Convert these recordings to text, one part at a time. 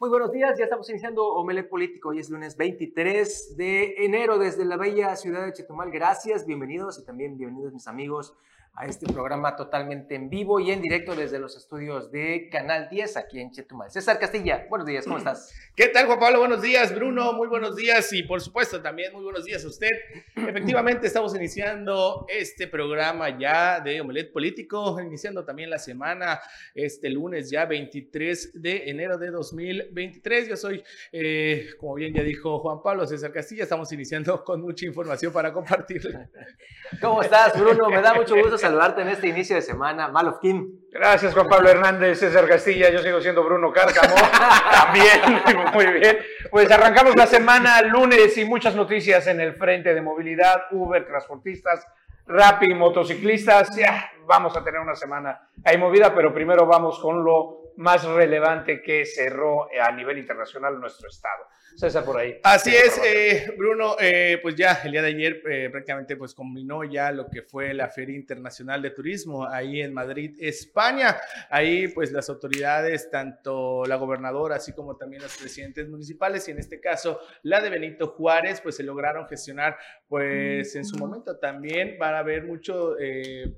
Muy buenos días, ya estamos iniciando Omelet Político. Hoy es lunes 23 de enero desde la bella ciudad de Chetumal. Gracias, bienvenidos y también bienvenidos mis amigos a este programa totalmente en vivo y en directo desde los estudios de Canal 10 aquí en Chetumal. César Castilla, buenos días, ¿cómo estás? ¿Qué tal, Juan Pablo? Buenos días, Bruno, muy buenos días y por supuesto también muy buenos días a usted. Efectivamente, estamos iniciando este programa ya de Omelet Político, iniciando también la semana, este lunes ya 23 de enero de 2023. Yo soy, eh, como bien ya dijo Juan Pablo, César Castilla, estamos iniciando con mucha información para compartir. ¿Cómo estás, Bruno? Me da mucho gusto saludarte en este inicio de semana. Mal Kim. Gracias, Juan Pablo Hernández, César Castilla. Yo sigo siendo Bruno Cárcamo. También, muy bien. Pues arrancamos la semana lunes y muchas noticias en el frente de movilidad, Uber, transportistas, Rappi, motociclistas. Ya vamos a tener una semana ahí movida, pero primero vamos con lo más relevante que cerró a nivel internacional nuestro estado. César por ahí. Así es, eh, Bruno, eh, pues ya el día de ayer eh, prácticamente pues combinó ya lo que fue la Feria Internacional de Turismo ahí en Madrid, España. Ahí pues las autoridades, tanto la gobernadora así como también los presidentes municipales y en este caso la de Benito Juárez, pues se lograron gestionar pues en su momento también van a haber mucho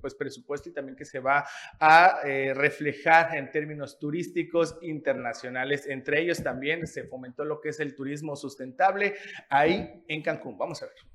pues presupuesto y también que se va a reflejar en términos turísticos internacionales. Entre ellos también se fomentó lo que es el turismo turismo sustentable ahí en Cancún. Vamos a ver.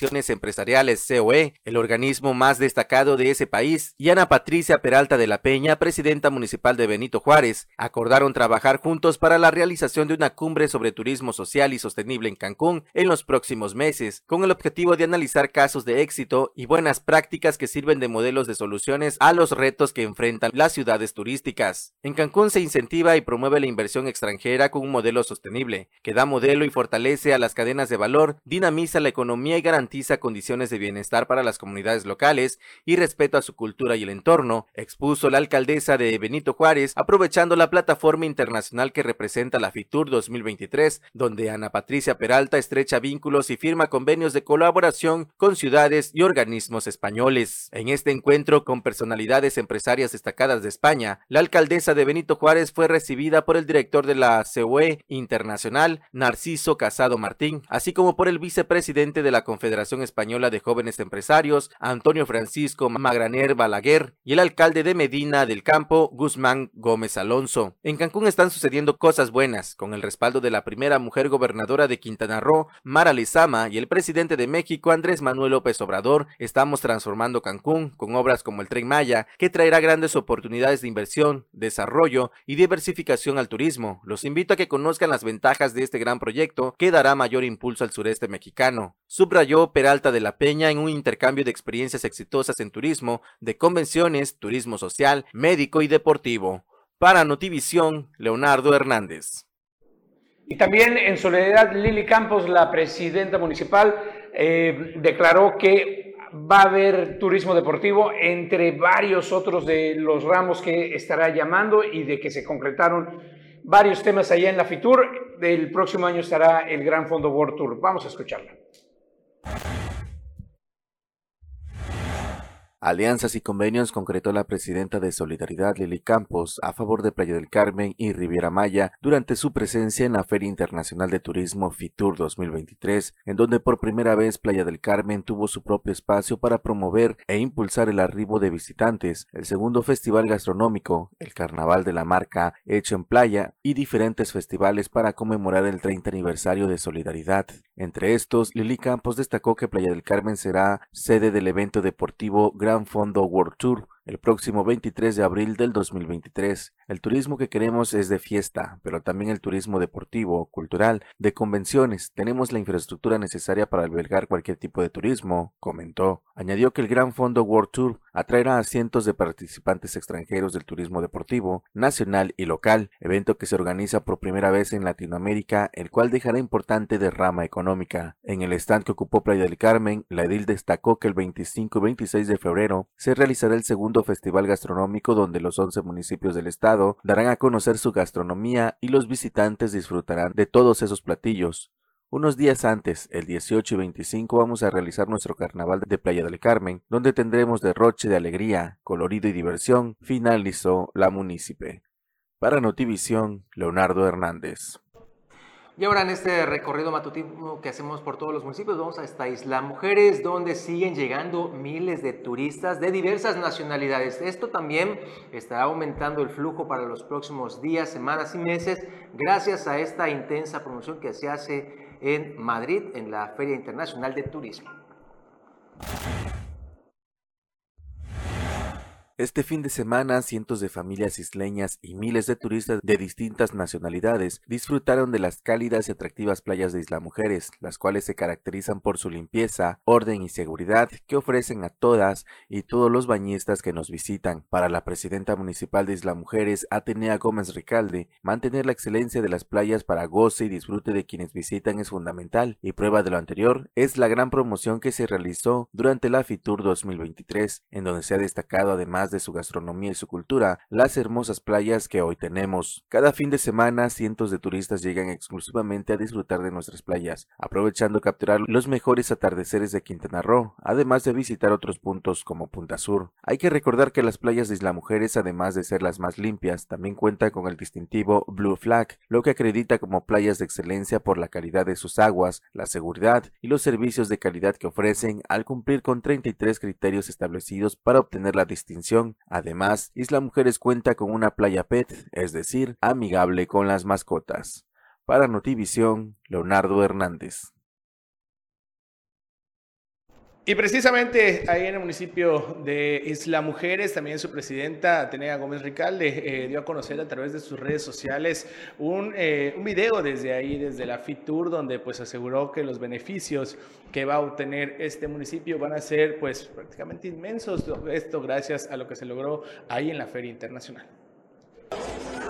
Empresariales COE, el organismo más destacado de ese país, y Ana Patricia Peralta de la Peña, presidenta municipal de Benito Juárez, acordaron trabajar juntos para la realización de una cumbre sobre turismo social y sostenible en Cancún en los próximos meses, con el objetivo de analizar casos de éxito y buenas prácticas que sirven de modelos de soluciones a los retos que enfrentan las ciudades turísticas. En Cancún se incentiva y promueve la inversión extranjera con un modelo sostenible, que da modelo y fortalece a las cadenas de valor, dinamiza la economía y garantiza garantiza condiciones de bienestar para las comunidades locales y respeto a su cultura y el entorno, expuso la alcaldesa de Benito Juárez, aprovechando la plataforma internacional que representa la FITUR 2023, donde Ana Patricia Peralta estrecha vínculos y firma convenios de colaboración con ciudades y organismos españoles. En este encuentro con personalidades empresarias destacadas de España, la alcaldesa de Benito Juárez fue recibida por el director de la COE Internacional, Narciso Casado Martín, así como por el vicepresidente de la Confederación Española de Jóvenes Empresarios, Antonio Francisco Magraner Balaguer, y el alcalde de Medina del Campo, Guzmán Gómez Alonso. En Cancún están sucediendo cosas buenas, con el respaldo de la primera mujer gobernadora de Quintana Roo, Mara Lizama, y el presidente de México, Andrés Manuel López Obrador, estamos transformando Cancún con obras como el Tren Maya, que traerá grandes oportunidades de inversión, desarrollo y diversificación al turismo. Los invito a que conozcan las ventajas de este gran proyecto que dará mayor impulso al sureste mexicano. Subrayó Peralta de la Peña en un intercambio de experiencias exitosas en turismo, de convenciones, turismo social, médico y deportivo. Para Notivisión, Leonardo Hernández. Y también en Soledad Lili Campos, la presidenta municipal, eh, declaró que va a haber turismo deportivo entre varios otros de los ramos que estará llamando y de que se concretaron varios temas allá en la FITUR. Del próximo año estará el Gran Fondo World Tour. Vamos a escucharla. Alianzas y convenios concretó la presidenta de Solidaridad Lili Campos a favor de Playa del Carmen y Riviera Maya durante su presencia en la Feria Internacional de Turismo FITUR 2023, en donde por primera vez Playa del Carmen tuvo su propio espacio para promover e impulsar el arribo de visitantes, el segundo festival gastronómico, el Carnaval de la Marca hecho en playa y diferentes festivales para conmemorar el 30 aniversario de Solidaridad. Entre estos, Lili Campos destacó que Playa del Carmen será sede del evento deportivo Gran Fondo World Tour, el próximo 23 de abril del 2023. El turismo que queremos es de fiesta, pero también el turismo deportivo, cultural, de convenciones. Tenemos la infraestructura necesaria para albergar cualquier tipo de turismo, comentó. Añadió que el Gran Fondo World Tour atraerá a cientos de participantes extranjeros del turismo deportivo, nacional y local, evento que se organiza por primera vez en Latinoamérica, el cual dejará importante derrama económica. En el stand que ocupó Playa del Carmen, la edil destacó que el 25 y 26 de febrero se realizará el segundo festival gastronómico donde los 11 municipios del estado darán a conocer su gastronomía y los visitantes disfrutarán de todos esos platillos. Unos días antes, el 18 y 25, vamos a realizar nuestro carnaval de Playa del Carmen, donde tendremos derroche de alegría, colorido y diversión, finalizó la munícipe. Para Notivisión, Leonardo Hernández. Y ahora en este recorrido matutino que hacemos por todos los municipios, vamos a esta Isla Mujeres, donde siguen llegando miles de turistas de diversas nacionalidades. Esto también estará aumentando el flujo para los próximos días, semanas y meses, gracias a esta intensa promoción que se hace en Madrid, en la Feria Internacional de Turismo. Este fin de semana, cientos de familias isleñas y miles de turistas de distintas nacionalidades disfrutaron de las cálidas y atractivas playas de Isla Mujeres, las cuales se caracterizan por su limpieza, orden y seguridad que ofrecen a todas y todos los bañistas que nos visitan. Para la presidenta municipal de Isla Mujeres, Atenea Gómez Ricalde, mantener la excelencia de las playas para goce y disfrute de quienes visitan es fundamental, y prueba de lo anterior es la gran promoción que se realizó durante la FITUR 2023, en donde se ha destacado además de su gastronomía y su cultura, las hermosas playas que hoy tenemos. Cada fin de semana cientos de turistas llegan exclusivamente a disfrutar de nuestras playas, aprovechando capturar los mejores atardeceres de Quintana Roo, además de visitar otros puntos como Punta Sur. Hay que recordar que las playas de Isla Mujeres, además de ser las más limpias, también cuentan con el distintivo Blue Flag, lo que acredita como playas de excelencia por la calidad de sus aguas, la seguridad y los servicios de calidad que ofrecen al cumplir con 33 criterios establecidos para obtener la distinción Además, Isla Mujeres cuenta con una playa pet, es decir, amigable con las mascotas. Para Notivisión, Leonardo Hernández. Y precisamente ahí en el municipio de Isla Mujeres, también su presidenta, Atenea Gómez Ricalde, eh, dio a conocer a través de sus redes sociales un, eh, un video desde ahí, desde la FITUR, donde pues aseguró que los beneficios que va a obtener este municipio van a ser pues prácticamente inmensos. Esto gracias a lo que se logró ahí en la Feria Internacional.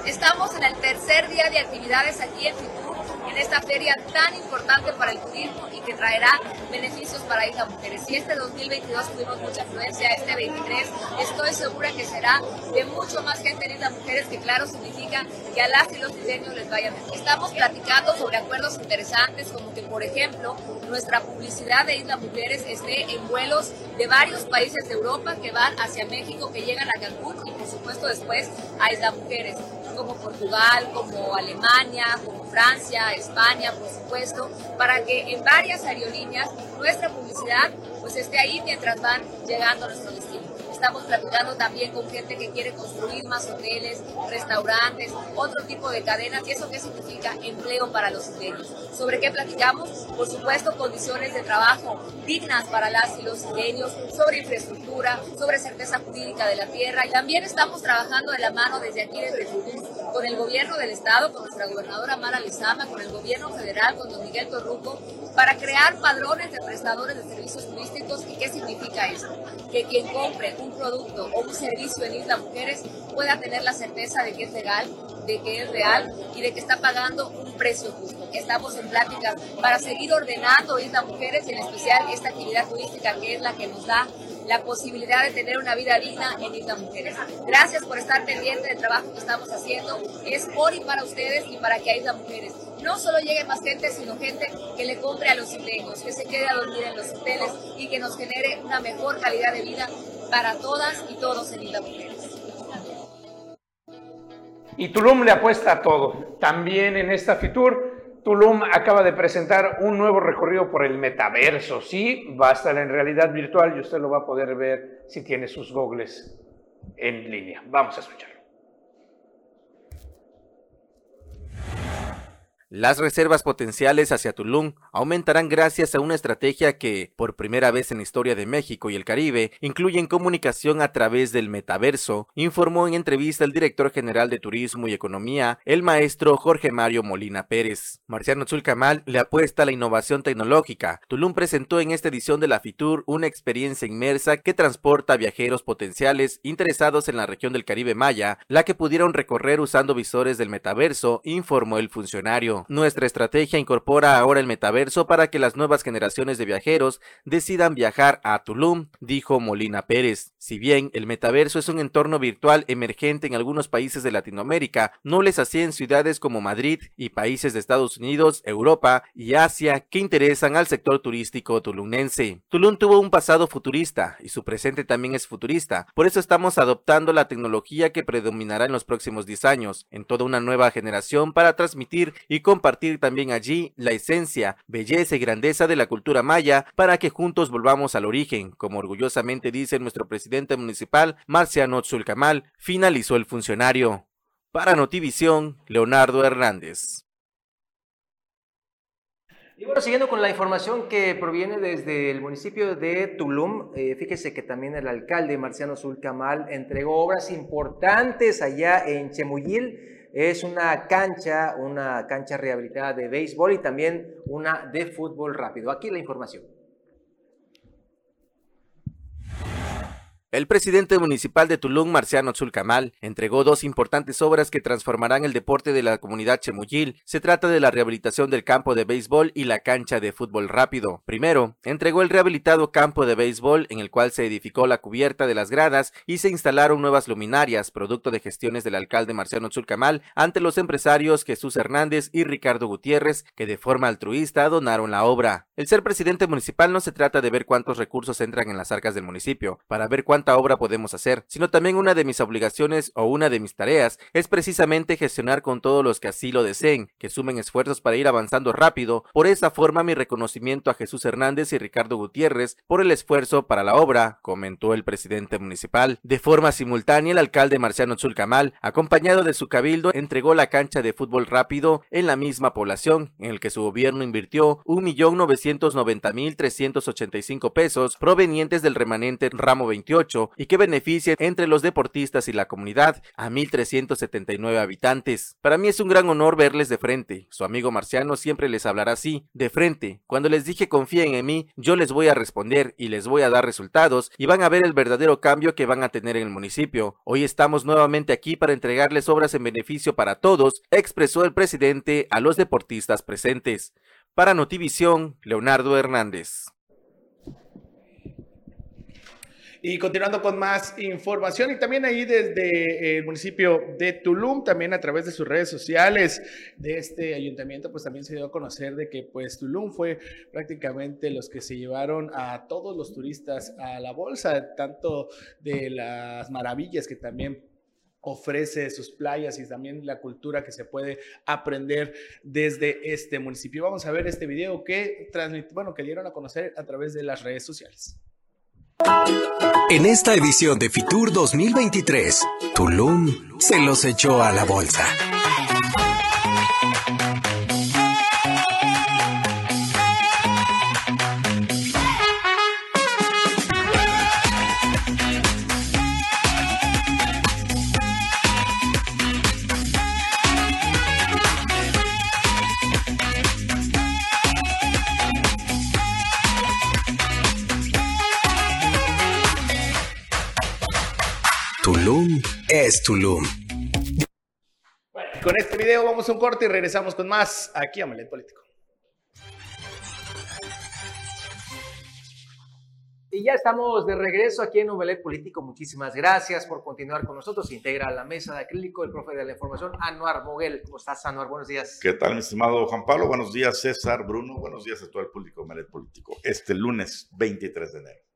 Estamos en el tercer día de actividades aquí en FITUR esta feria tan importante para el turismo y que traerá beneficios para Isla Mujeres. Si este 2022 tuvimos mucha influencia, este 23 estoy segura que será de mucho más gente en Isla Mujeres, que claro significa que a las y los diseños les vaya mejor. Estamos platicando sobre acuerdos interesantes, como que por ejemplo nuestra publicidad de Isla Mujeres esté en vuelos de varios países de Europa que van hacia México, que llegan a Cancún y por supuesto después a Isla Mujeres como Portugal, como Alemania, como Francia, España, por supuesto, para que en varias aerolíneas nuestra publicidad pues esté ahí mientras van llegando a nuestro destino. Estamos platicando también con gente que quiere construir más hoteles, restaurantes, otro tipo de cadenas. ¿Y eso qué significa? Empleo para los isleños. ¿Sobre qué platicamos? Por supuesto, condiciones de trabajo dignas para las y los isleños, sobre infraestructura, sobre certeza jurídica de la tierra. Y también estamos trabajando de la mano desde aquí, desde Tulum, con el gobierno del estado, con nuestra gobernadora Mara Lezama, con el gobierno federal, con don Miguel Torruco, para crear padrones de prestadores de servicios turísticos. ¿Y qué significa eso? Que quien compre un producto o un servicio en Isla Mujeres pueda tener la certeza de que es legal, de que es real y de que está pagando un precio justo. Estamos en pláticas para seguir ordenando Isla Mujeres y en especial esta actividad turística que es la que nos da la posibilidad de tener una vida digna en Isla Mujeres. Gracias por estar pendiente del trabajo que estamos haciendo. Es por y para ustedes y para que a Isla Mujeres no solo llegue más gente, sino gente que le compre a los isleños, que se quede a dormir en los hoteles y que nos genere una mejor calidad de vida para todas y todos en Isla Mujeres. Y Tulum le apuesta a todo. También en esta Fitur, Tulum acaba de presentar un nuevo recorrido por el metaverso. Sí, va a estar en realidad virtual y usted lo va a poder ver si tiene sus gogles en línea. Vamos a escuchar. Las reservas potenciales hacia Tulum aumentarán gracias a una estrategia que, por primera vez en la historia de México y el Caribe, incluyen comunicación a través del metaverso, informó en entrevista el director general de Turismo y Economía, el maestro Jorge Mario Molina Pérez. Marciano Zulcamal le apuesta a la innovación tecnológica. Tulum presentó en esta edición de la FITUR una experiencia inmersa que transporta a viajeros potenciales interesados en la región del Caribe Maya, la que pudieron recorrer usando visores del metaverso, informó el funcionario. Nuestra estrategia incorpora ahora el metaverso para que las nuevas generaciones de viajeros decidan viajar a Tulum, dijo Molina Pérez. Si bien el metaverso es un entorno virtual emergente en algunos países de Latinoamérica, no les hacía en ciudades como Madrid y países de Estados Unidos, Europa y Asia que interesan al sector turístico tulunense. Tulum tuvo un pasado futurista y su presente también es futurista, por eso estamos adoptando la tecnología que predominará en los próximos 10 años, en toda una nueva generación para transmitir y compartir también allí la esencia, belleza y grandeza de la cultura maya para que juntos volvamos al origen, como orgullosamente dice nuestro presidente municipal, Marciano Zulcamal, finalizó el funcionario. Para Notivisión, Leonardo Hernández. Y bueno, siguiendo con la información que proviene desde el municipio de Tulum, eh, fíjese que también el alcalde Marciano Zulcamal entregó obras importantes allá en Chemuyil. Es una cancha, una cancha rehabilitada de béisbol y también una de fútbol rápido. Aquí la información. El presidente municipal de Tulum, Marciano Zulcamal, entregó dos importantes obras que transformarán el deporte de la comunidad chemuyil. Se trata de la rehabilitación del campo de béisbol y la cancha de fútbol rápido. Primero, entregó el rehabilitado campo de béisbol en el cual se edificó la cubierta de las gradas y se instalaron nuevas luminarias, producto de gestiones del alcalde Marciano Zulcamal ante los empresarios Jesús Hernández y Ricardo Gutiérrez, que de forma altruista donaron la obra. El ser presidente municipal no se trata de ver cuántos recursos entran en las arcas del municipio, para ver cuántos cuánta obra podemos hacer, sino también una de mis obligaciones o una de mis tareas es precisamente gestionar con todos los que así lo deseen, que sumen esfuerzos para ir avanzando rápido. Por esa forma mi reconocimiento a Jesús Hernández y Ricardo Gutiérrez por el esfuerzo para la obra, comentó el presidente municipal. De forma simultánea, el alcalde Marciano Zulcamal, acompañado de su cabildo, entregó la cancha de fútbol rápido en la misma población, en el que su gobierno invirtió 1.990.385 pesos provenientes del remanente ramo 28 y que beneficie entre los deportistas y la comunidad a 1.379 habitantes. Para mí es un gran honor verles de frente. Su amigo Marciano siempre les hablará así, de frente. Cuando les dije confíen en mí, yo les voy a responder y les voy a dar resultados y van a ver el verdadero cambio que van a tener en el municipio. Hoy estamos nuevamente aquí para entregarles obras en beneficio para todos, expresó el presidente a los deportistas presentes. Para Notivisión, Leonardo Hernández. Y continuando con más información y también ahí desde el municipio de Tulum, también a través de sus redes sociales de este ayuntamiento, pues también se dio a conocer de que pues Tulum fue prácticamente los que se llevaron a todos los turistas a la bolsa, tanto de las maravillas que también ofrece sus playas y también la cultura que se puede aprender desde este municipio. Vamos a ver este video que bueno, que dieron a conocer a través de las redes sociales. En esta edición de Fitur 2023, Tulum se los echó a la bolsa. Tulum. Bueno, con este video vamos a un corte y regresamos con más aquí a Malet Político. Y ya estamos de regreso aquí en Omelet Político. Muchísimas gracias por continuar con nosotros. Se integra a la mesa de acrílico el profe de la información, Anuar Moguel. ¿Cómo estás, Anuar? Buenos días. ¿Qué tal, mi estimado Juan Pablo? Buenos días, César, Bruno. Buenos días a todo el público de Omelet Político. Este lunes 23 de enero.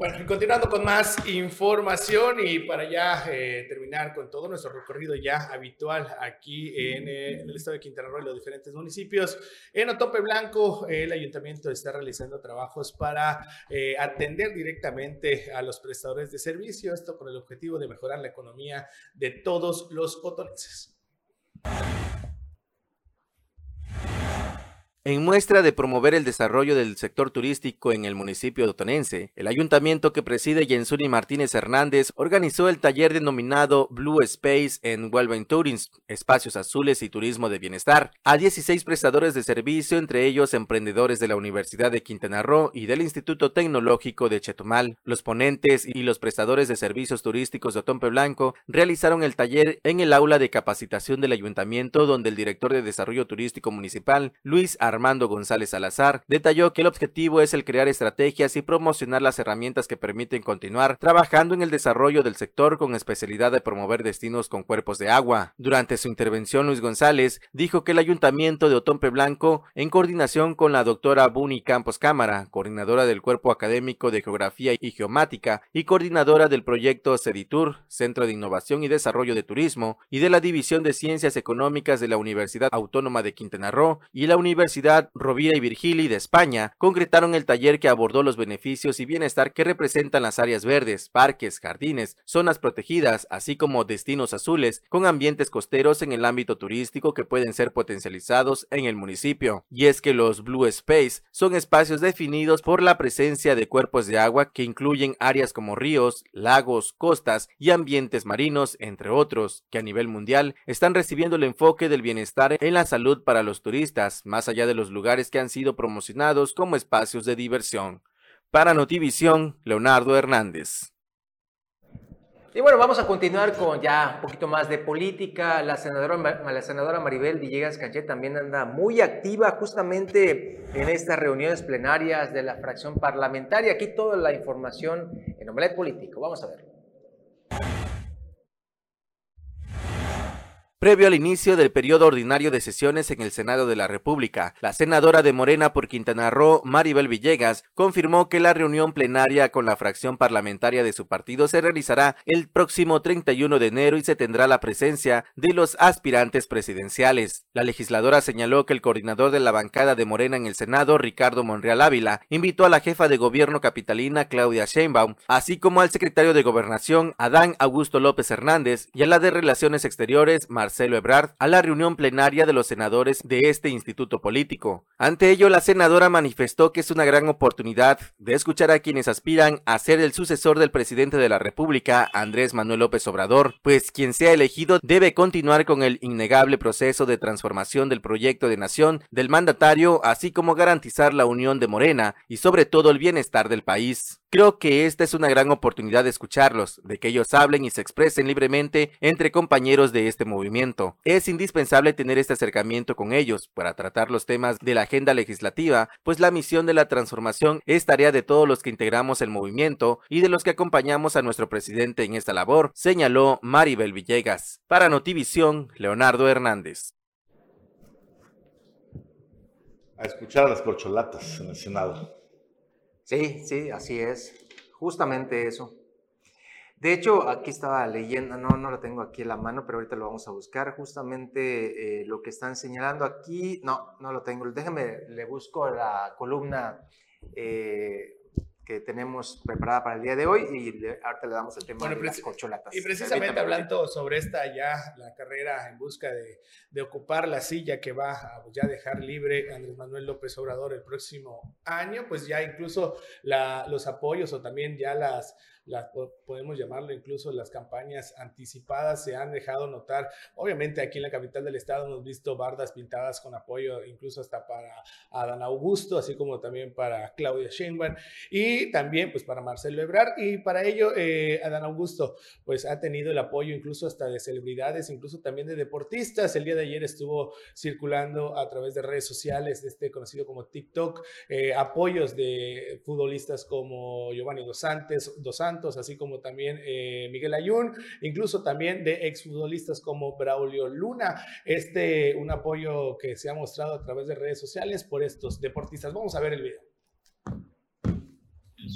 Bueno, continuando con más información y para ya eh, terminar con todo nuestro recorrido ya habitual aquí en, eh, el estado de Quintana Roo y los diferentes municipios, en Otope Blanco el ayuntamiento está realizando trabajos para eh, atender directamente a los prestadores de servicio, esto con el objetivo de mejorar la economía de todos los otonenses. En muestra de promover el desarrollo del sector turístico en el municipio de Otonense, el ayuntamiento que preside Jensuni Martínez Hernández organizó el taller denominado Blue Space en Wellbeing Tourism, Espacios Azules y Turismo de Bienestar, a 16 prestadores de servicio, entre ellos emprendedores de la Universidad de Quintana Roo y del Instituto Tecnológico de Chetumal. Los ponentes y los prestadores de servicios turísticos de Otompe Blanco realizaron el taller en el aula de capacitación del ayuntamiento, donde el director de Desarrollo Turístico Municipal, Luis Armando González Salazar, detalló que el objetivo es el crear estrategias y promocionar las herramientas que permiten continuar trabajando en el desarrollo del sector con especialidad de promover destinos con cuerpos de agua. Durante su intervención, Luis González dijo que el ayuntamiento de Otompe Blanco, en coordinación con la doctora Buni Campos Cámara, coordinadora del Cuerpo Académico de Geografía y Geomática y coordinadora del proyecto CEDITUR, Centro de Innovación y Desarrollo de Turismo, y de la División de Ciencias Económicas de la Universidad Autónoma de Quintana Roo y la Universidad Rovira y Virgili de España concretaron el taller que abordó los beneficios y bienestar que representan las áreas verdes, parques, jardines, zonas protegidas, así como destinos azules con ambientes costeros en el ámbito turístico que pueden ser potencializados en el municipio. Y es que los Blue Space son espacios definidos por la presencia de cuerpos de agua que incluyen áreas como ríos, lagos, costas y ambientes marinos, entre otros, que a nivel mundial están recibiendo el enfoque del bienestar en la salud para los turistas, más allá de de los lugares que han sido promocionados como espacios de diversión. Para Notivisión, Leonardo Hernández. Y bueno, vamos a continuar con ya un poquito más de política. La senadora, la senadora Maribel Villegas Canchet también anda muy activa justamente en estas reuniones plenarias de la fracción parlamentaria. Aquí toda la información en Omelet Político. Vamos a verlo. Previo al inicio del periodo ordinario de sesiones en el Senado de la República, la senadora de Morena por Quintana Roo, Maribel Villegas, confirmó que la reunión plenaria con la fracción parlamentaria de su partido se realizará el próximo 31 de enero y se tendrá la presencia de los aspirantes presidenciales. La legisladora señaló que el coordinador de la bancada de Morena en el Senado, Ricardo Monreal Ávila, invitó a la jefa de gobierno capitalina, Claudia Sheinbaum, así como al secretario de Gobernación, Adán Augusto López Hernández, y a la de Relaciones Exteriores, Marcelo Ebrard a la reunión plenaria de los senadores de este instituto político. Ante ello, la senadora manifestó que es una gran oportunidad de escuchar a quienes aspiran a ser el sucesor del presidente de la República, Andrés Manuel López Obrador, pues quien sea elegido debe continuar con el innegable proceso de transformación del proyecto de nación del mandatario, así como garantizar la unión de Morena y sobre todo el bienestar del país. Creo que esta es una gran oportunidad de escucharlos, de que ellos hablen y se expresen libremente entre compañeros de este movimiento. Es indispensable tener este acercamiento con ellos para tratar los temas de la agenda legislativa, pues la misión de la transformación es tarea de todos los que integramos el movimiento y de los que acompañamos a nuestro presidente en esta labor, señaló Maribel Villegas. Para Notivisión, Leonardo Hernández. A escuchar a las corcholatas en el Senado. Sí, sí, así es. Justamente eso. De hecho, aquí estaba leyendo, no, no lo tengo aquí en la mano, pero ahorita lo vamos a buscar. Justamente eh, lo que están señalando aquí, no, no lo tengo. Déjame, le busco la columna eh, que tenemos preparada para el día de hoy y ahorita le damos el tema de las corcholatas. Y precisamente hablando sobre esta ya, la carrera en busca de, de, ocupar la silla que va a ya dejar libre Andrés Manuel López Obrador el próximo año, pues ya incluso la, los apoyos o también ya las podemos llamarlo incluso las campañas anticipadas se han dejado notar. Obviamente aquí en la capital del estado hemos visto bardas pintadas con apoyo incluso hasta para Adán Augusto, así como también para Claudia Sheinbaum y también pues para Marcelo Ebrard y para ello eh, Adán Augusto pues ha tenido el apoyo incluso hasta de celebridades, incluso también de deportistas. El día de ayer estuvo circulando a través de redes sociales, de este conocido como TikTok, eh, apoyos de futbolistas como Giovanni Dos Santos, Dos Santos así como también eh, Miguel Ayun, incluso también de exfutbolistas como Braulio Luna. Este, un apoyo que se ha mostrado a través de redes sociales por estos deportistas. Vamos a ver el video.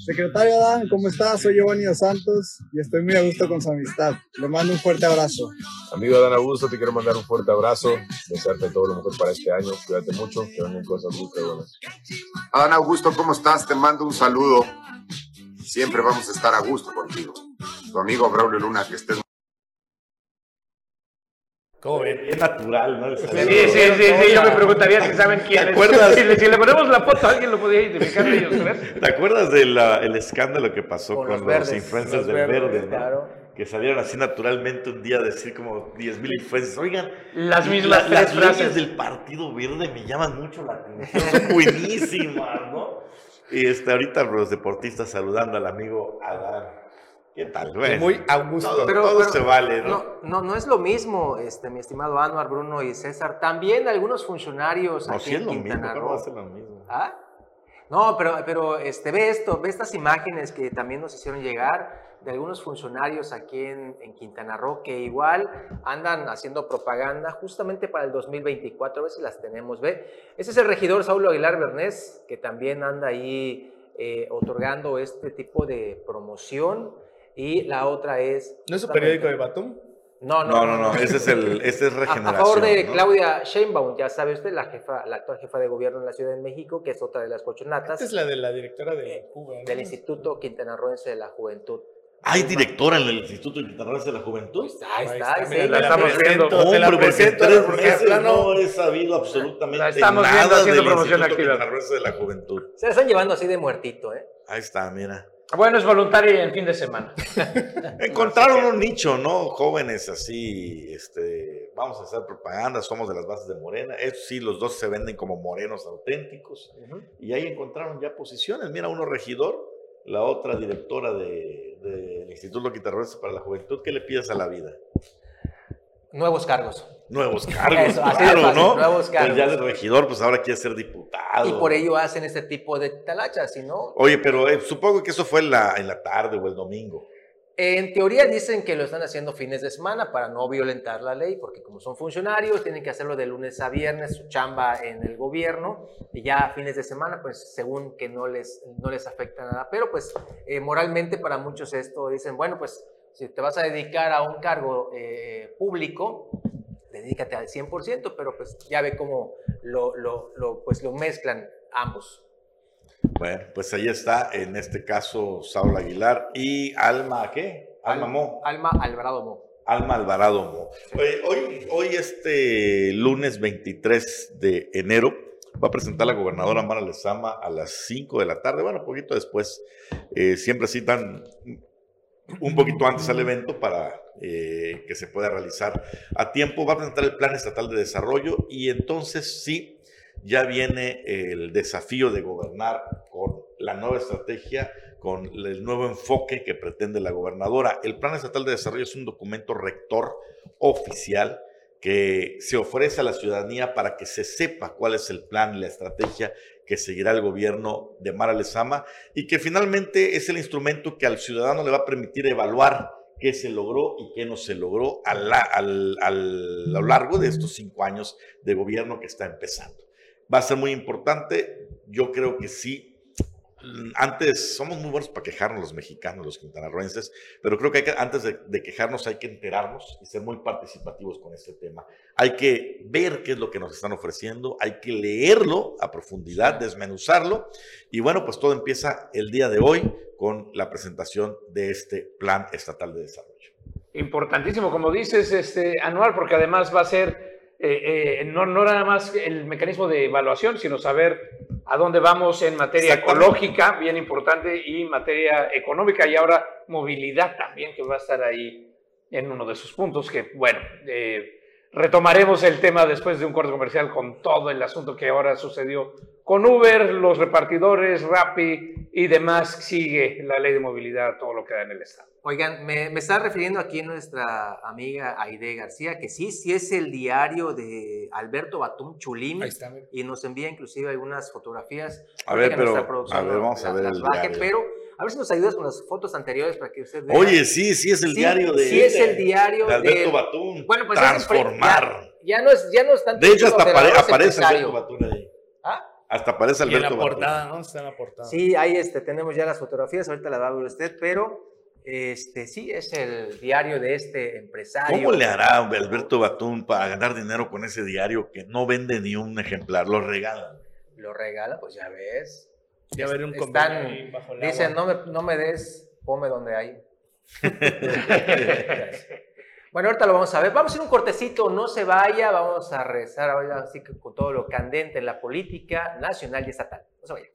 Secretario Adán, ¿cómo estás? Soy Giovanni Santos y estoy muy a gusto con su amistad. Le mando un fuerte abrazo. Amigo Adán Augusto, te quiero mandar un fuerte abrazo, desearte todo lo mejor para este año, cuídate mucho, que vengan cosas muy buenas. Adán Augusto, ¿cómo estás? Te mando un saludo Siempre vamos a estar a gusto contigo. Tu amigo Braulio Luna, que estés ¿Cómo ven? Bien natural, ¿no? Sí, sí, sí, sí, yo me preguntaría si saben quién ¿Te es. acuerdas? Si le, si le ponemos la foto, alguien lo podría identificar de ellos. ¿Te acuerdas del escándalo que pasó Con con, los influencers los del verdes, verde? ¿no? claro. Que salieron así naturalmente un día a decir como 10 mil influencers. Oigan, Las mismas la- las frases. del Partido Verde me llaman mucho la atención. Son buenísimas, ¿no? Y este, ahorita los deportistas saludando al amigo Adán. ¿Qué tal? Bueno, Muy Augusto. todo, Pero- todo pero- se vale, ¿no? No, no, no es lo mismo, este, mi estimado Anuar, Bruno y César. También algunos funcionarios No, aquí sí es en lo mismo, Quintana ¿cómo va a Roo. ser lo mismo? ¿Ah? No, pero, pero este, ve esto, ve estas imágenes que también nos hicieron llegar de algunos funcionarios aquí en, en Quintana Roo que igual andan haciendo propaganda justamente para el 2024, a ver si las tenemos, ve. Ese es el regidor Saulo Aguilar Bernés, que también anda ahí eh, otorgando este tipo de promoción. Y la otra es... ¿No es su justamente- periódico de Batum? No, No, no, no, ese es el, este es a- regeneración. A, favor de ¿no? Claudia Sheinbaum, ya sabe usted, la jefa, la actual jefa de gobierno en la Ciudad de México, que es otra de las cochonatas Esta es la de la directora de Cuba. ¿no? del Instituto Quintanarroense de la Juventud. ¿Hay directora en el Instituto Quintanarroense de la Juventud? Ahí Ahí está, está, sí, mira, la estamos viendo. Te la Hombre, porque en tres meses plano- no he sabido absolutamente La estamos viendo nada haciendo del promoción Instituto activa. De la Juventud. Se la están llevando así de muertito, ¿eh? Ahí está, mira. Bueno, es voluntario en fin de semana. Encontraron un nicho, ¿no? Jóvenes así, este, vamos a hacer propaganda, somos de las bases de Morena. Eso sí, los dos se venden como morenos auténticos. Y ahí encontraron ya posiciones. Mira, uno regidor, la otra directora de- del Instituto Quintanarroense para la Juventud. ¿Qué le pides a la vida? Nuevos cargos. Nuevos cargos, Eso, de claro, fácil, ¿no? nuevos Pues ya cargos. el regidor, pues ahora quiere ser diputado. Y por ello hacen este tipo de talachas, si no, Oye, pero eh, supongo que eso fue en la, en la tarde o el domingo. En teoría dicen que lo están haciendo fines de semana para no violentar la ley, porque como son funcionarios, tienen que hacerlo de lunes a viernes, su chamba en el gobierno, y ya fines de semana, pues según que no les, no les afecta nada. Pero pues eh, moralmente para muchos esto dicen, bueno, pues si te vas a dedicar a un cargo eh, público, dedícate al 100%, pero pues ya ve cómo lo, lo, pues, lo mezclan ambos. Bueno, pues ahí está, en este caso, Saúl Aguilar y Alma, ¿qué? Alma Mo. Alma Alvarado Mo. Alma Alvarado Mo. Oye, hoy, hoy, este lunes 23 de enero, va a presentar la gobernadora Mara Lezama a las 5 de la tarde, bueno, poquito después. Eh, siempre citan un poquito antes al evento para eh, que se pueda realizar a tiempo. Va a presentar el Plan Estatal de Desarrollo y entonces sí, ya viene el desafío de gobernar con la nueva estrategia, con el nuevo enfoque que pretende la gobernadora. El Plan Estatal de Desarrollo es un documento rector oficial que se ofrece a la ciudadanía para que se sepa cuál es el plan y la estrategia que seguirá el gobierno de Mara Lezama y que finalmente es el instrumento que al ciudadano le va a permitir evaluar qué se logró y qué no se logró a, a lo largo de estos cinco años de gobierno que está empezando. Va a ser muy importante, yo creo que sí. Antes, somos muy buenos para quejarnos los mexicanos, los quintanarroenses, pero creo que, hay que antes de, de quejarnos hay que enterarnos y ser muy participativos con este tema. Hay que ver qué es lo que nos están ofreciendo, hay que leerlo a profundidad, desmenuzarlo y bueno, pues todo empieza el día de hoy con la presentación de este Plan Estatal de Desarrollo. Importantísimo, como dices, este, anual, porque además va a ser eh, eh, no, no nada más el mecanismo de evaluación, sino saber a dónde vamos en materia ecológica, bien importante, y materia económica, y ahora movilidad también, que va a estar ahí en uno de sus puntos, que bueno, eh, retomaremos el tema después de un corte comercial con todo el asunto que ahora sucedió con Uber, los repartidores, Rappi y demás, sigue la ley de movilidad, todo lo que da en el Estado. Oigan, me, me está refiriendo aquí nuestra amiga Aide García, que sí, sí es el diario de Alberto Batum Chulim. Ahí está. Y nos envía inclusive algunas fotografías. A ver, pero, nuestra producción a ver, vamos a las- ver el baje, diario. Pero a ver si nos ayudas con las fotos anteriores para que usted vea. Oye, sí, sí es el Sí, diario de, sí es el diario de Alberto de- Batún. Bueno, pues Transformar. Ya, ya no es, ya no es tanto De hecho, hasta apare- aparece empresario. Alberto Batún ahí. ¿Ah? Hasta aparece Y en Alberto la Batún. portada, ¿no? Está en la portada. Sí, ahí este, tenemos ya las fotografías, ahorita las va a ver usted, pero este, sí es el diario de este empresario. ¿Cómo le hará Alberto Batún para ganar dinero con ese diario que no vende ni un ejemplar? Lo regalan. Lo regala, pues ya ves. Ya veré un Están- ahí bajo el Dicen, agua. no me, no me des, ponme donde hay. Bueno, ahorita lo vamos a ver. Vamos a ir un cortecito, no se vaya, vamos a rezar ahora así que con todo lo candente en la política nacional y estatal. No se vaya.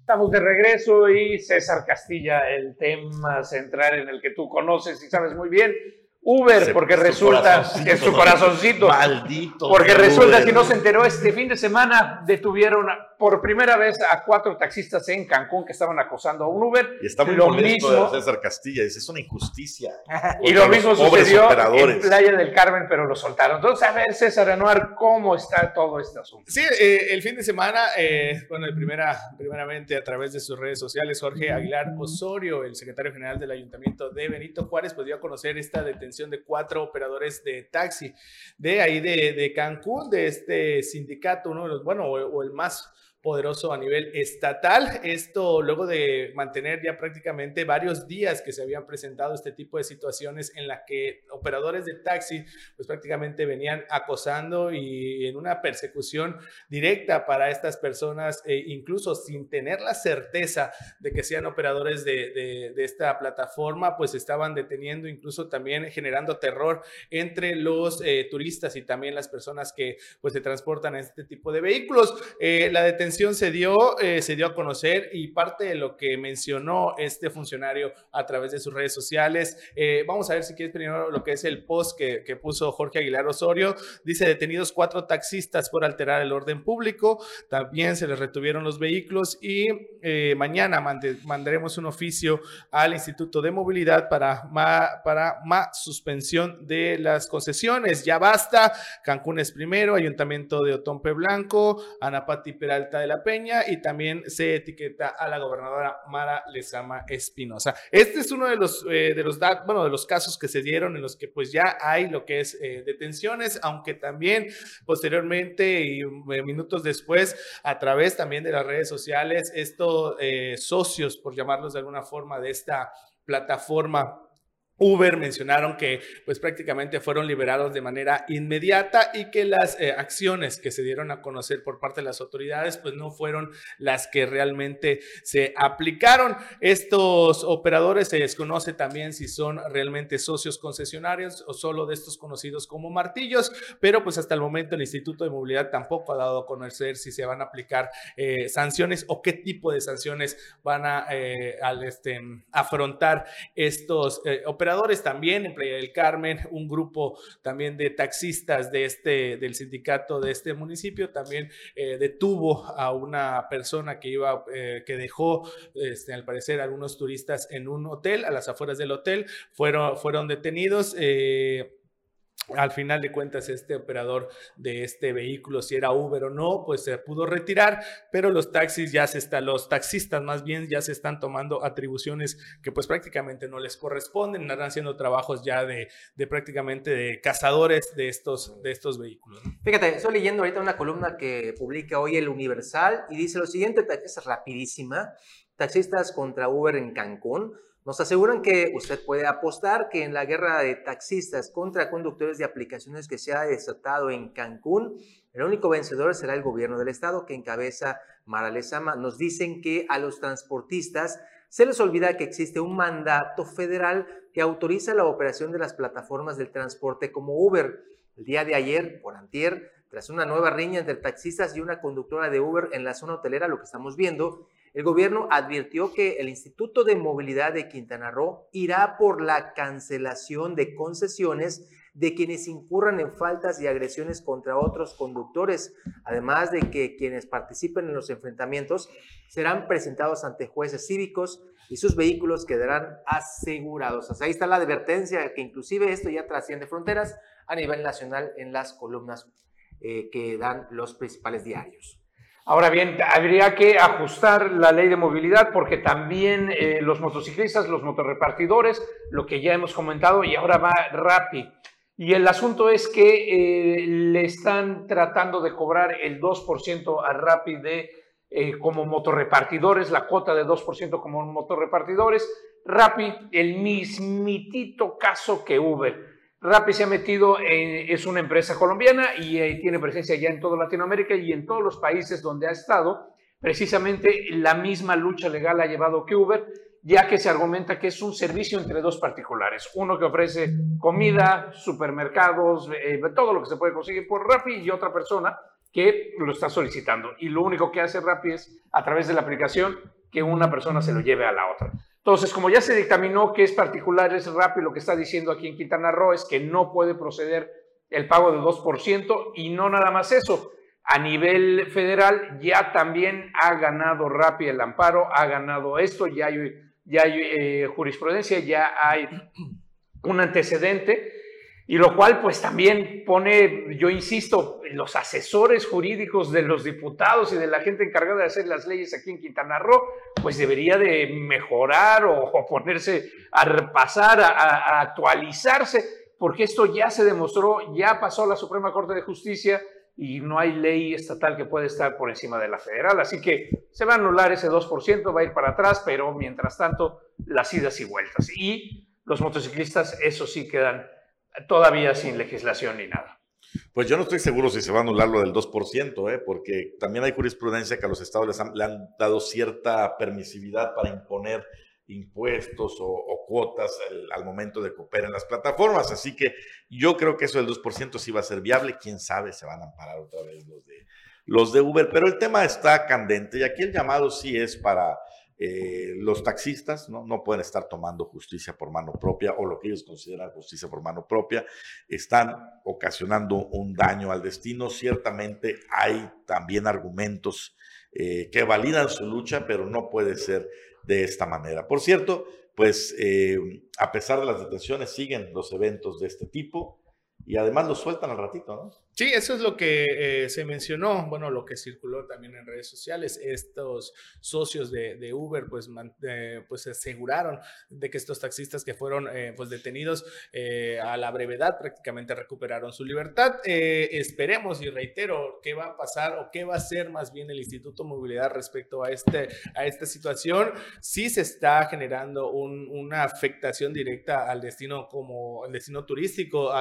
Estamos de regreso y César Castilla, el tema central en el que tú conoces y sabes muy bien, Uber, porque resulta que es su corazoncito. Maldito. Porque Uber. resulta que no se enteró este fin de semana, detuvieron por primera vez a cuatro taxistas en Cancún que estaban acosando a un Uber. Y está muy lo molesto mismo, de César Castilla. Dice, es una injusticia. y lo mismo sucedió operadores. en Playa del Carmen, pero lo soltaron. Entonces, a ver, César Anuar, ¿cómo está todo este asunto? Sí, eh, el fin de semana, eh, bueno, primera, primeramente a través de sus redes sociales, Jorge Aguilar Osorio, el secretario general del Ayuntamiento de Benito Juárez, pues dio a conocer esta detención de cuatro operadores de taxi de ahí de, de Cancún, de este sindicato, uno de los, bueno, o, o el más poderoso a nivel estatal. Esto luego de mantener ya prácticamente varios días que se habían presentado este tipo de situaciones en las que operadores de taxi pues prácticamente venían acosando y en una persecución directa para estas personas, eh, incluso sin tener la certeza de que sean operadores de, de, de esta plataforma, pues estaban deteniendo, incluso también generando terror entre los eh, turistas y también las personas que pues se transportan en este tipo de vehículos. Eh, la detención se dio, eh, se dio a conocer y parte de lo que mencionó este funcionario a través de sus redes sociales. Eh, vamos a ver si quieres primero lo que es el post que, que, puso Jorge Aguilar Osorio. Dice detenidos cuatro taxistas por alterar el orden público. También se les retuvieron los vehículos y eh, mañana mande, mandaremos un oficio al Instituto de Movilidad para más para ma suspensión de las concesiones. Ya basta. Cancún es primero, Ayuntamiento de Otompe Blanco, Anapati Peralta de la Peña y también se etiqueta a la gobernadora Mara Lezama Espinosa. Este es uno de los, eh, de los, bueno, de los casos que se dieron en los que pues ya hay lo que es eh, detenciones, aunque también posteriormente y eh, minutos después a través también de las redes sociales, estos socios, por llamarlos de alguna forma, de esta plataforma Uber mencionaron que pues prácticamente fueron liberados de manera inmediata y que las eh, acciones que se dieron a conocer por parte de las autoridades pues no fueron las que realmente se aplicaron. Estos operadores se desconoce también si son realmente socios concesionarios o solo de estos conocidos como martillos, pero pues hasta el momento el Instituto de Movilidad tampoco ha dado a conocer si se van a aplicar eh, sanciones o qué tipo de sanciones van a eh, este, afrontar estos también en Playa del Carmen, un grupo también de taxistas de este, del sindicato de este municipio también eh, detuvo a una persona que iba, eh, que dejó, este, al parecer, algunos turistas en un hotel, a las afueras del hotel, fueron, fueron detenidos. Eh, al final de cuentas este operador de este vehículo, si era Uber o no, pues se pudo retirar, pero los taxis ya se están, los taxistas más bien ya se están tomando atribuciones que pues prácticamente no les corresponden, están haciendo trabajos ya de, de prácticamente de cazadores de estos, de estos vehículos. Fíjate, estoy leyendo ahorita una columna que publica hoy el Universal y dice lo siguiente, es rapidísima, taxistas contra Uber en Cancún. Nos aseguran que usted puede apostar que en la guerra de taxistas contra conductores de aplicaciones que se ha desatado en Cancún, el único vencedor será el gobierno del estado que encabeza Mara Lezama. Nos dicen que a los transportistas se les olvida que existe un mandato federal que autoriza la operación de las plataformas del transporte como Uber. El día de ayer, por antier, tras una nueva riña entre taxistas y una conductora de Uber en la zona hotelera, lo que estamos viendo, el gobierno advirtió que el Instituto de Movilidad de Quintana Roo irá por la cancelación de concesiones de quienes incurran en faltas y agresiones contra otros conductores, además de que quienes participen en los enfrentamientos serán presentados ante jueces cívicos y sus vehículos quedarán asegurados. O ahí está la advertencia que inclusive esto ya trasciende fronteras a nivel nacional en las columnas eh, que dan los principales diarios. Ahora bien, habría que ajustar la ley de movilidad porque también eh, los motociclistas, los motorrepartidores, lo que ya hemos comentado, y ahora va Rappi. Y el asunto es que eh, le están tratando de cobrar el 2% a Rappi de, eh, como motorrepartidores, la cuota de 2% como motorrepartidores. Rappi, el mismitito caso que Uber. Rappi se ha metido, en, es una empresa colombiana y eh, tiene presencia ya en toda Latinoamérica y en todos los países donde ha estado. Precisamente la misma lucha legal ha llevado que Uber ya que se argumenta que es un servicio entre dos particulares. Uno que ofrece comida, supermercados, eh, todo lo que se puede conseguir por Rappi y otra persona que lo está solicitando. Y lo único que hace Rappi es, a través de la aplicación, que una persona se lo lleve a la otra. Entonces, como ya se dictaminó que es particular, es Rappi, lo que está diciendo aquí en Quintana Roo es que no puede proceder el pago de 2% y no nada más eso. A nivel federal ya también ha ganado Rappi el amparo, ha ganado esto, ya hay, ya hay eh, jurisprudencia, ya hay un antecedente y lo cual pues también pone, yo insisto, los asesores jurídicos de los diputados y de la gente encargada de hacer las leyes aquí en Quintana Roo, pues debería de mejorar o, ponerse a repasar, a, actualizarse, porque esto ya se demostró, ya pasó la Suprema Corte de Justicia y no hay ley estatal que pueda estar por encima de la federal. Así que se va a anular ese 2%, va a ir para atrás, pero mientras tanto, las idas y vueltas. Y los motociclistas, eso sí quedan todavía sin legislación ni nada. Pues yo no estoy seguro si se va a anular lo del 2%, ¿eh? porque también hay jurisprudencia que a los estados les han, le han dado cierta permisividad para imponer impuestos o, cuotas al, momento de cooperar en las plataformas. Así que yo creo que eso del 2% sí va a ser viable. Quién sabe, se van a amparar otra vez los de, los de Uber. Pero el tema está candente y aquí el llamado sí es para eh, los taxistas ¿no? pueden estar tomando justicia por mano propia o lo que ellos consideran justicia por mano propia, están ocasionando un daño al destino. Ciertamente hay también argumentos eh, que validan su lucha, pero no puede ser de esta manera. Por cierto, pues eh, a pesar de las detenciones siguen los eventos de este tipo y además los sueltan al ratito, ¿no? Sí, eso es lo que eh, se mencionó, bueno, lo que circuló también en redes sociales. Estos socios de, Uber, pues, eh, pues aseguraron de que estos taxistas que fueron eh, pues detenidos a la brevedad prácticamente recuperaron su libertad. esperemos y reitero qué va a pasar o qué va a hacer más bien el Instituto Movilidad respecto a, este, a esta situación. Sí se está generando una afectación directa al destino como el destino turístico.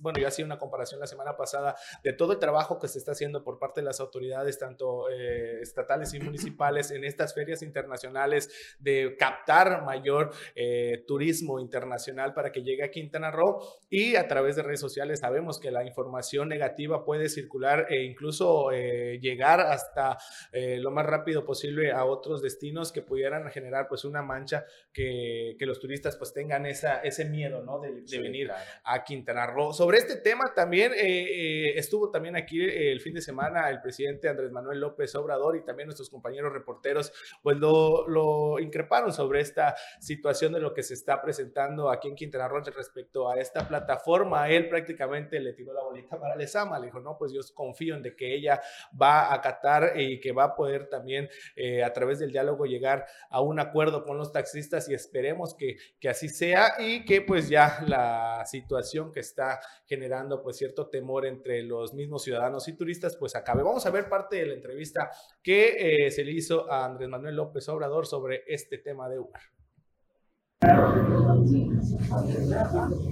bueno, yo hacía una comparación la semana pasada de todo el trabajo que se está haciendo por parte de las autoridades, tanto eh, estatales y municipales, en estas ferias internacionales, de captar mayor eh, turismo internacional para que llegue a Quintana Roo. Y a través de redes sociales sabemos que la información negativa puede circular e incluso eh, llegar hasta lo más rápido posible a otros destinos que pudieran generar pues una mancha que, que los turistas pues tengan esa, ese miedo ¿no? de, venir a Quintana Roo. Sobre este tema también eh, estuvo también aquí eh, el fin de semana el presidente Andrés Manuel López Obrador y también nuestros compañeros reporteros, pues lo, lo increparon sobre esta situación de lo que se está presentando aquí en Quintana Roo respecto a esta plataforma. Él prácticamente le tiró la bolita para Lezama, le dijo, no, pues yo confío en de que ella va a acatar y que va a poder también eh, a través del diálogo llegar a un acuerdo con los taxistas y esperemos que, que así sea y que pues ya la situación que está generando pues cierto temor entre los mismos ciudadanos y turistas, pues acabe. Vamos a ver parte de la entrevista que eh, se le hizo a Andrés Manuel López Obrador sobre este tema de Uber.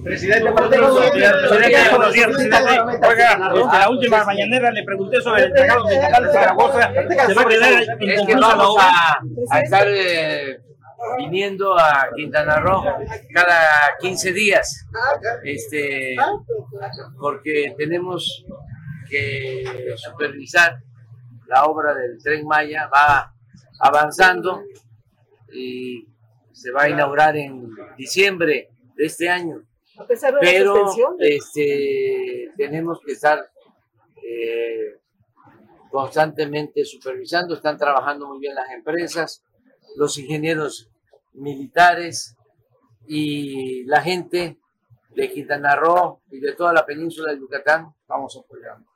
Presidente, buenos días, presidente. Oiga, la última mañanera le pregunté sobre el mercado de Zaragoza. Se va a quedar a, a estar eh, viniendo a Quintana Roo cada 15 días, este, porque tenemos que supervisar la obra del tren Maya, va avanzando y se va a inaugurar en diciembre de este año. Pero este, tenemos que estar eh, constantemente supervisando, están trabajando muy bien las empresas, los ingenieros militares y la gente de Quintana Roo y de toda la península de Yucatán, vamos apoyando.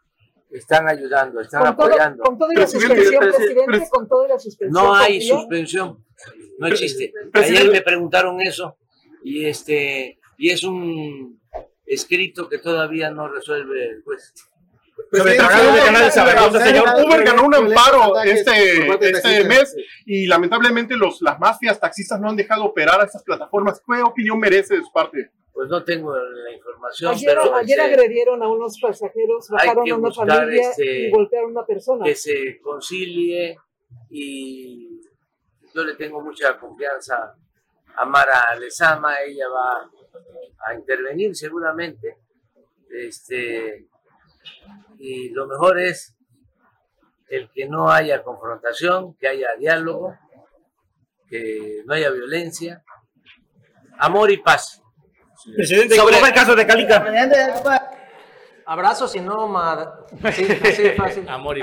Están ayudando, están apoyando. con toda la suspensión, presidente, con toda la suspensión. No hay suspensión, no existe. Ayer me preguntaron eso y este y es un escrito que todavía no resuelve el juez. Señor, Uber ganó un amparo este, este mes y lamentablemente los, las mafias taxistas no han dejado operar a estas plataformas. ¿Qué opinión merece de su parte? Pues no tengo la información. Ayer, pero ayer agredieron a unos pasajeros, bajaron a una familia este, y golpearon a una persona. Que se concilie y yo le tengo mucha confianza a Mara Lezama, ella va a intervenir seguramente. Este, y lo mejor es el que no haya confrontación, que haya diálogo, que no haya violencia, amor y paz. Presidente, ¿cómo fue el caso de Calica? Abrazos y no ma- Sí, fácil. Amor y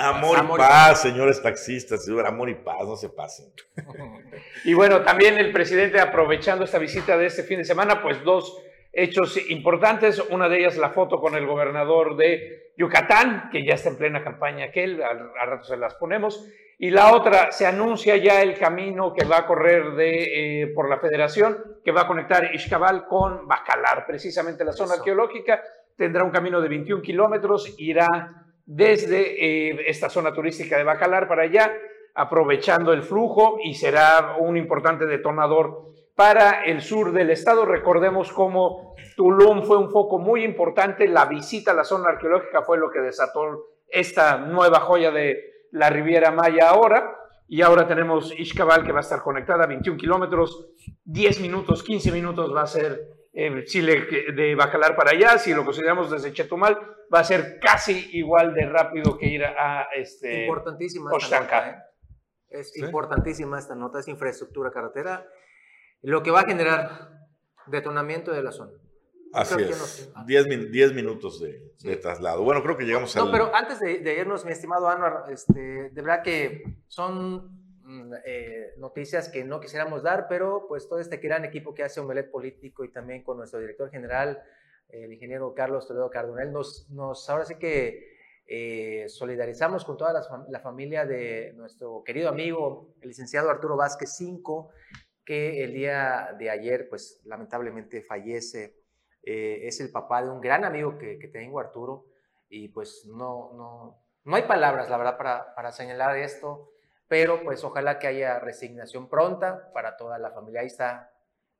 paz, señores taxistas, señor, amor y paz, no se pasen. Y bueno, también el presidente aprovechando esta visita de este fin de semana, pues dos hechos importantes. Una de ellas la foto con el gobernador de Yucatán, que ya está en plena campaña aquel, al, al rato se las ponemos. Y la otra, se anuncia ya el camino que va a correr de, eh, por la federación, que va a conectar Ixcabal con Bacalar, precisamente la zona arqueológica. Tendrá un camino de 21 kilómetros, irá desde eh, esta zona turística de Bacalar para allá, aprovechando el flujo y será un importante detonador para el sur del estado. Recordemos cómo Tulum fue un foco muy importante, la visita a la zona arqueológica fue lo que desató esta nueva joya de la Riviera Maya ahora. Y ahora tenemos Ixcabal que va a estar conectada a 21 kilómetros, 10 minutos, 15 minutos va a ser eh, Chile de Bacalar para allá. Si lo consideramos desde Chetumal, va a ser casi igual de rápido que ir a, a, este, Importantísima esta Oaxaca. nota, ¿eh? Es importantísima esta nota, es infraestructura carretera, lo que va a generar detonamiento de la zona. Así Creo es. no- 10 min- 10 minutos de, de traslado. Bueno, creo que llegamos al. No, pero antes de, de irnos, mi estimado Anwar, este, de verdad que son mm, eh, noticias que no quisiéramos dar, pero pues todo este gran equipo que hace Omelet Político y también con nuestro director general, el ingeniero Carlos Toledo Cardonel, nos, nos ahora sí que eh, solidarizamos con toda la, la familia de nuestro querido amigo, el licenciado Arturo Vázquez Cinco, que el día de ayer, pues lamentablemente fallece. Eh, es el papá de un gran amigo que, que tengo, Arturo, y pues no, no, no hay palabras, la verdad, para, para señalar esto, pero pues ojalá que haya resignación pronta para toda la familia. Ahí está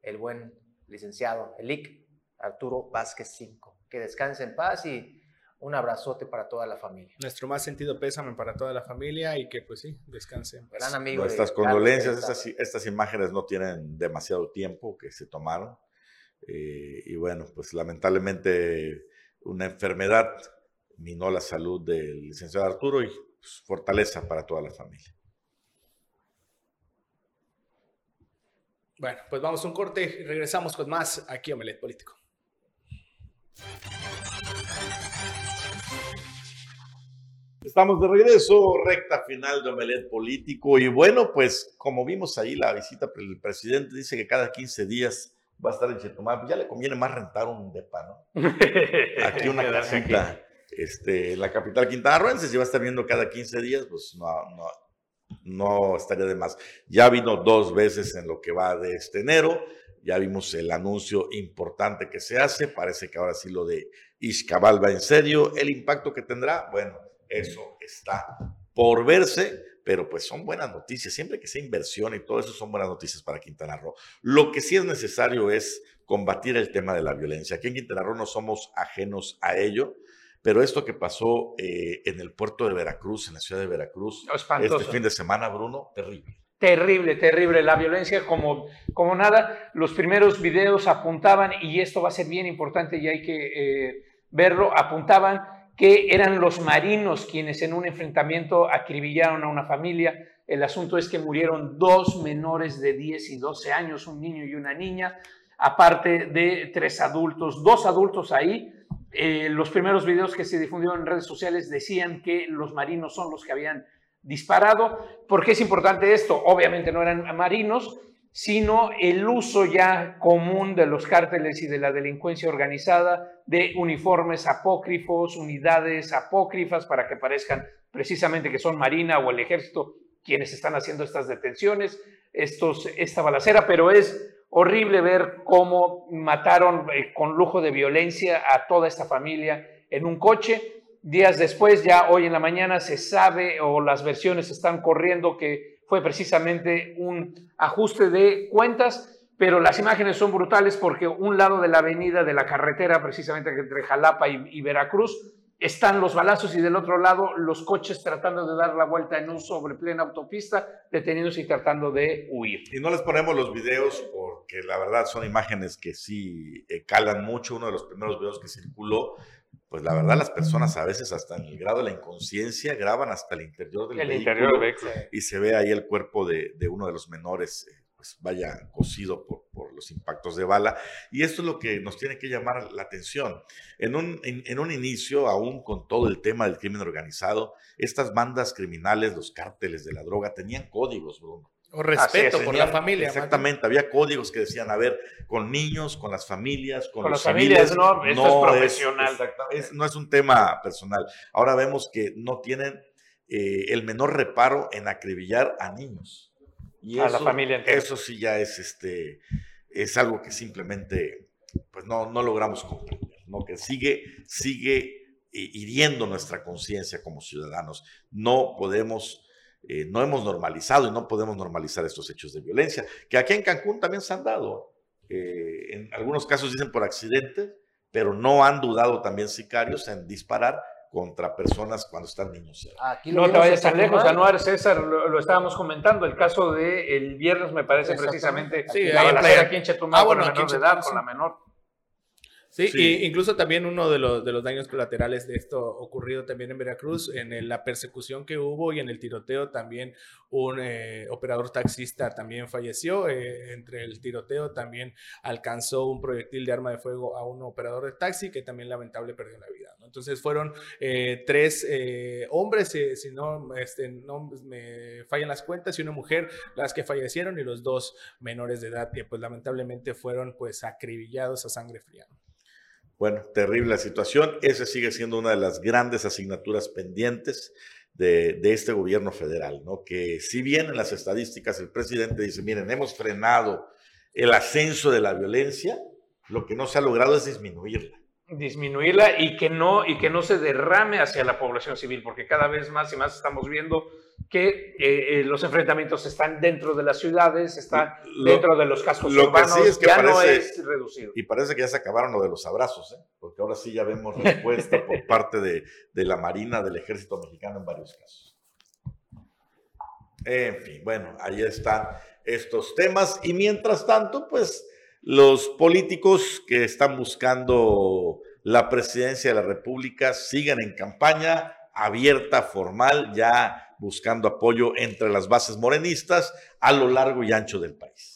el buen licenciado, el IC, Arturo Vázquez Cinco. Que descanse en paz y un abrazote para toda la familia. Nuestro más sentido pésame para toda la familia y que pues sí, descansen. Gran amigo. de Nuestras Carlos condolencias, estas, estas imágenes no tienen demasiado tiempo que se tomaron. eh, y bueno, pues lamentablemente una enfermedad minó la salud del licenciado Arturo y pues, fortaleza para toda la familia. Bueno, pues vamos a un corte y regresamos con más aquí a Omelet Político. Estamos de regreso, recta final de Omelet Político. Y bueno, pues como vimos ahí la visita, el presidente dice que cada 15 días va a estar en Chetumal. Pues ya le conviene más rentar un depa, ¿no? Aquí una casita este, en la capital quintanarroense. Si va a estar viendo cada 15 días, pues no, no, no estaría de más. Ya vino dos veces en lo que va de este enero. Ya vimos el anuncio importante que se hace. Parece que ahora sí lo de Ixcabal va en serio. El impacto que tendrá, bueno, eso está por verse, pero pues son buenas noticias. Siempre que sea inversión y todo eso son buenas noticias para Quintana Roo. Lo que sí es necesario es combatir el tema de la violencia. Aquí en Quintana Roo no somos ajenos a ello, pero esto que pasó eh, en el puerto de Veracruz, en la ciudad de Veracruz, Espantoso. este fin de semana, Bruno, terrible. Terrible, terrible. La violencia como, como nada. Los primeros videos apuntaban, y esto va a ser bien importante y hay que eh, verlo, apuntaban que eran los marinos quienes en un enfrentamiento acribillaron a una familia. El asunto es que murieron dos menores de 10 y 12 años, un niño y una niña, aparte de tres adultos, dos adultos ahí. Eh, los primeros videos que se difundieron en redes sociales decían que los marinos son los que habían disparado. ¿Por qué es importante esto? Obviamente no eran marinos, sino el uso ya común de los cárteles y de la delincuencia organizada de uniformes apócrifos, unidades apócrifas para que parezcan precisamente que son Marina o el ejército quienes están haciendo estas detenciones, esta balacera, pero es horrible ver cómo mataron eh, con lujo de violencia a toda esta familia en un coche. Días después, ya hoy en la mañana, se sabe o las versiones están corriendo que fue precisamente un ajuste de cuentas, pero las imágenes son brutales porque un lado de la avenida de la carretera, precisamente entre Jalapa y, Veracruz, están los balazos y del otro lado los coches tratando de dar la vuelta en un sobre plena autopista, deteniéndose y tratando de huir. Y no les ponemos los videos porque la verdad son imágenes que sí eh, calan mucho. Uno de los primeros videos que circuló, pues la verdad las personas a veces hasta en el grado de la inconsciencia graban hasta el interior del El vehículo interior vehículo. y se ve ahí el cuerpo de, de uno de los menores. eh, pues vaya cocido por, por los impactos de bala. Y esto es lo que nos tiene que llamar la atención. En un, en, en un inicio, aún con todo el tema del crimen organizado, estas bandas criminales, los cárteles de la droga, tenían códigos, Bruno. O respeto por la familia. Exactamente, había códigos que decían, a ver, con niños, con las familias, con, Con los las familias, civiles, no, esto es profesional. exactamente, es- no es un tema personal. Ahora vemos que no tienen eh, el menor reparo en acribillar a niños. Y A la familia entera. Eso sí ya es, este, es algo que simplemente pues no, no logramos comprender, ¿no? que sigue, sigue eh, hiriendo nuestra conciencia como ciudadanos. No podemos, eh, no hemos normalizado y no podemos normalizar estos hechos de violencia, que aquí en Cancún también se han dado. eh, en algunos casos dicen por accidente, pero no han dudado también sicarios en disparar contra personas cuando están niños. Aquí No te vayas tan lejos. Anuar, César, lo, lo estábamos comentando, el caso de el viernes me parece precisamente Sí, la balacera Playa- aquí en Chetumal Ah, con bueno, la aquí en menor de edad, con la menor. Sí, Sí. y incluso también uno de los, de los daños colaterales de esto ocurrido también en Veracruz, en el- la persecución que hubo y en el tiroteo también un eh, operador taxista también falleció. eh, entre el tiroteo también alcanzó un proyectil de arma de fuego a un operador de taxi que también lamentable perdió la vida. ¿no? Entonces fueron eh, tres eh, hombres, si no, este, no me fallan las cuentas, y una mujer las que fallecieron y los dos menores de edad que pues lamentablemente fueron pues acribillados a sangre fría. ¿no? Bueno, terrible situación. Esa sigue siendo una de las grandes asignaturas pendientes de, de este gobierno federal, ¿no? Que si bien en las estadísticas el presidente dice, miren, hemos frenado el ascenso de la violencia, lo que no se ha logrado es disminuirla. disminuirla y que no y que no se derrame hacia la población civil, porque cada vez más y más estamos viendo que eh, eh, los enfrentamientos están dentro de las ciudades, están Lo- dentro de los cascos lo que urbanos, sí es que ya no es reducido. Y parece que ya se acabaron lo de los abrazos, ¿eh? porque ahora sí ya vemos respuesta por parte de, de la Marina, del Ejército Mexicano en varios casos. En fin, bueno, ahí están estos temas. Y mientras tanto, pues los políticos que están buscando la presidencia de la República siguen en campaña abierta, formal, ya buscando apoyo entre las bases morenistas a lo largo y ancho del país.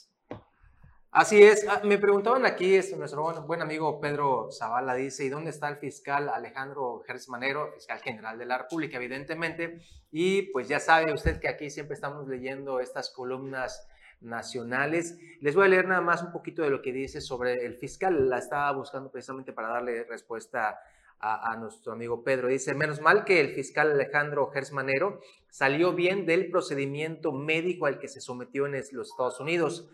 Así es. Ah, Me preguntaban aquí, este, nuestro buen, amigo Pedro Zavala dice, ¿y dónde está el fiscal Alejandro Gersmanero, fiscal general de la República, evidentemente? Y pues ya sabe usted que aquí siempre estamos leyendo estas columnas nacionales. Les voy a leer nada más un poquito de lo que dice sobre el fiscal. La estaba buscando precisamente para darle respuesta a, nuestro amigo Pedro. Dice, menos mal que el fiscal Alejandro Gersmanero salió bien del procedimiento médico al que se sometió en los Estados Unidos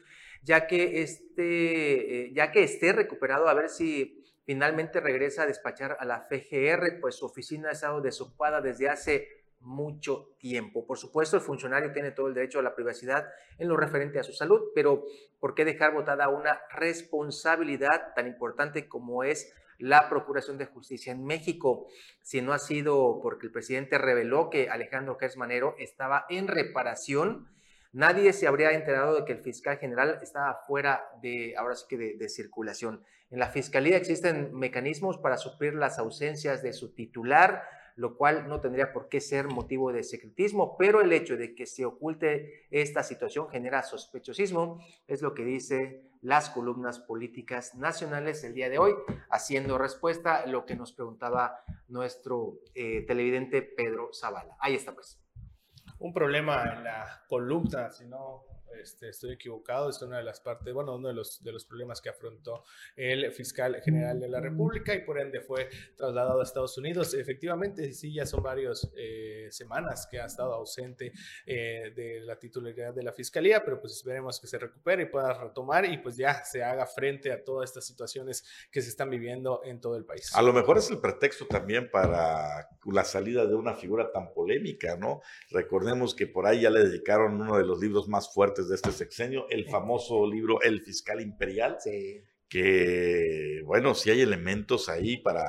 ya que, este, eh, ya que esté recuperado, a ver si finalmente regresa a despachar a la FGR, pues su oficina ha estado desocupada desde hace mucho tiempo. Por supuesto, el funcionario tiene todo el derecho a la privacidad en lo referente a su salud, pero ¿por qué dejar botada una responsabilidad tan importante como es la Procuración de Justicia en México? Si no ha sido porque el presidente reveló que Alejandro Gersmanero estaba en reparación, nadie se habría enterado de que el fiscal general estaba fuera de, ahora sí que de circulación. En la fiscalía existen mecanismos para suplir las ausencias de su titular, lo cual no tendría por qué ser motivo de secretismo, pero el hecho de que se oculte esta situación genera sospechosismo, es lo que dice las columnas políticas nacionales el día de hoy, haciendo respuesta a lo que nos preguntaba nuestro eh, televidente Pedro Zavala. Ahí está pues. un problema en la columna, si no este, estoy equivocado, es una de las partes, bueno, uno de los, de los problemas que afrontó el fiscal general de la República y por ende fue trasladado a Estados Unidos. Efectivamente, sí, ya son varias eh, semanas que ha estado ausente eh, de la titularidad de la fiscalía, pero pues esperemos que se recupere y pueda retomar y pues ya se haga frente a todas estas situaciones que se están viviendo en todo el país. A lo mejor es el pretexto también para la salida de una figura tan polémica, ¿no? Recordemos que por ahí ya le dedicaron uno de los libros más fuertes de este sexenio, el famoso libro El Fiscal Imperial, que, bueno, sí hay elementos ahí para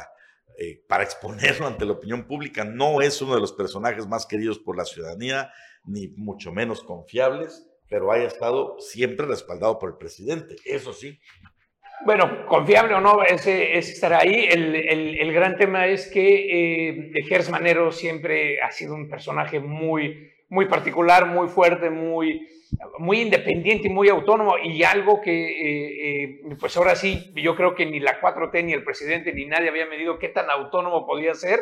eh, para exponerlo ante la opinión pública. No es uno de los personajes más queridos por la ciudadanía, ni mucho menos confiables, pero haya estado siempre respaldado por el presidente, eso sí. Bueno, confiable o no, ese, ese estará ahí. El, el- el gran tema es que eh, Gers Manero siempre ha sido un personaje muy, muy particular, muy fuerte, muy, muy independiente y muy autónomo. Y algo que, eh, eh, pues ahora sí, yo creo que ni la 4T, ni el presidente, ni nadie había medido qué tan autónomo podía ser,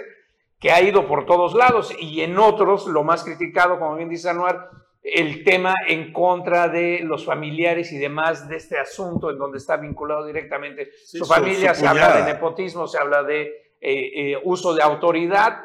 que ha ido por todos lados. Y en otros, lo más criticado, como bien dice Anuar, el tema en contra de los familiares y demás de este asunto en donde está vinculado directamente Sí, su familia, su se habla de nepotismo, se habla de eh, eh, uso de autoridad.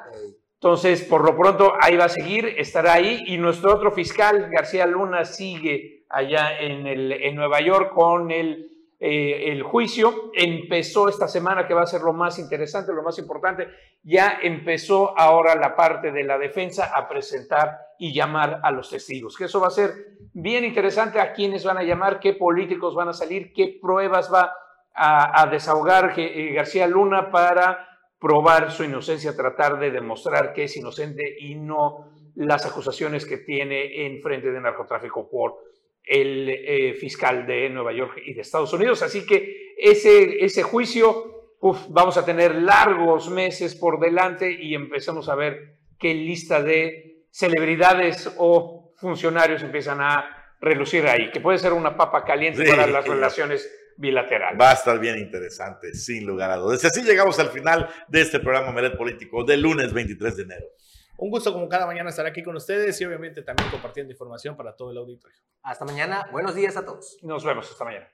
Entonces, por lo pronto, ahí va a seguir, estará ahí. Y nuestro otro fiscal, García Luna, sigue allá en, el, en Nueva York con el, eh, el juicio. Empezó esta semana, que va a ser lo más interesante, lo más importante. Ya empezó ahora la parte de la defensa a presentar y llamar a los testigos. Que eso va a ser bien interesante a quiénes van a llamar, qué políticos van a salir, qué pruebas va a, desahogar eh, García Luna para probar su inocencia, tratar de demostrar que es inocente y no las acusaciones que tiene en frente de narcotráfico por el eh, fiscal de Nueva York y de Estados Unidos. Así que ese, ese juicio, uf, vamos a tener largos meses por delante y empezamos a ver qué lista de celebridades o funcionarios empiezan a relucir ahí, que puede ser una papa caliente Sí. para las relaciones bilaterales. Va a estar bien interesante, sin lugar a dudas. Y así llegamos al final de este programa Meret Político del lunes 23 de enero. Un gusto como cada mañana estar aquí con ustedes y obviamente también compartiendo información para todo el auditorio. Hasta mañana. Buenos días a todos. Nos vemos esta mañana.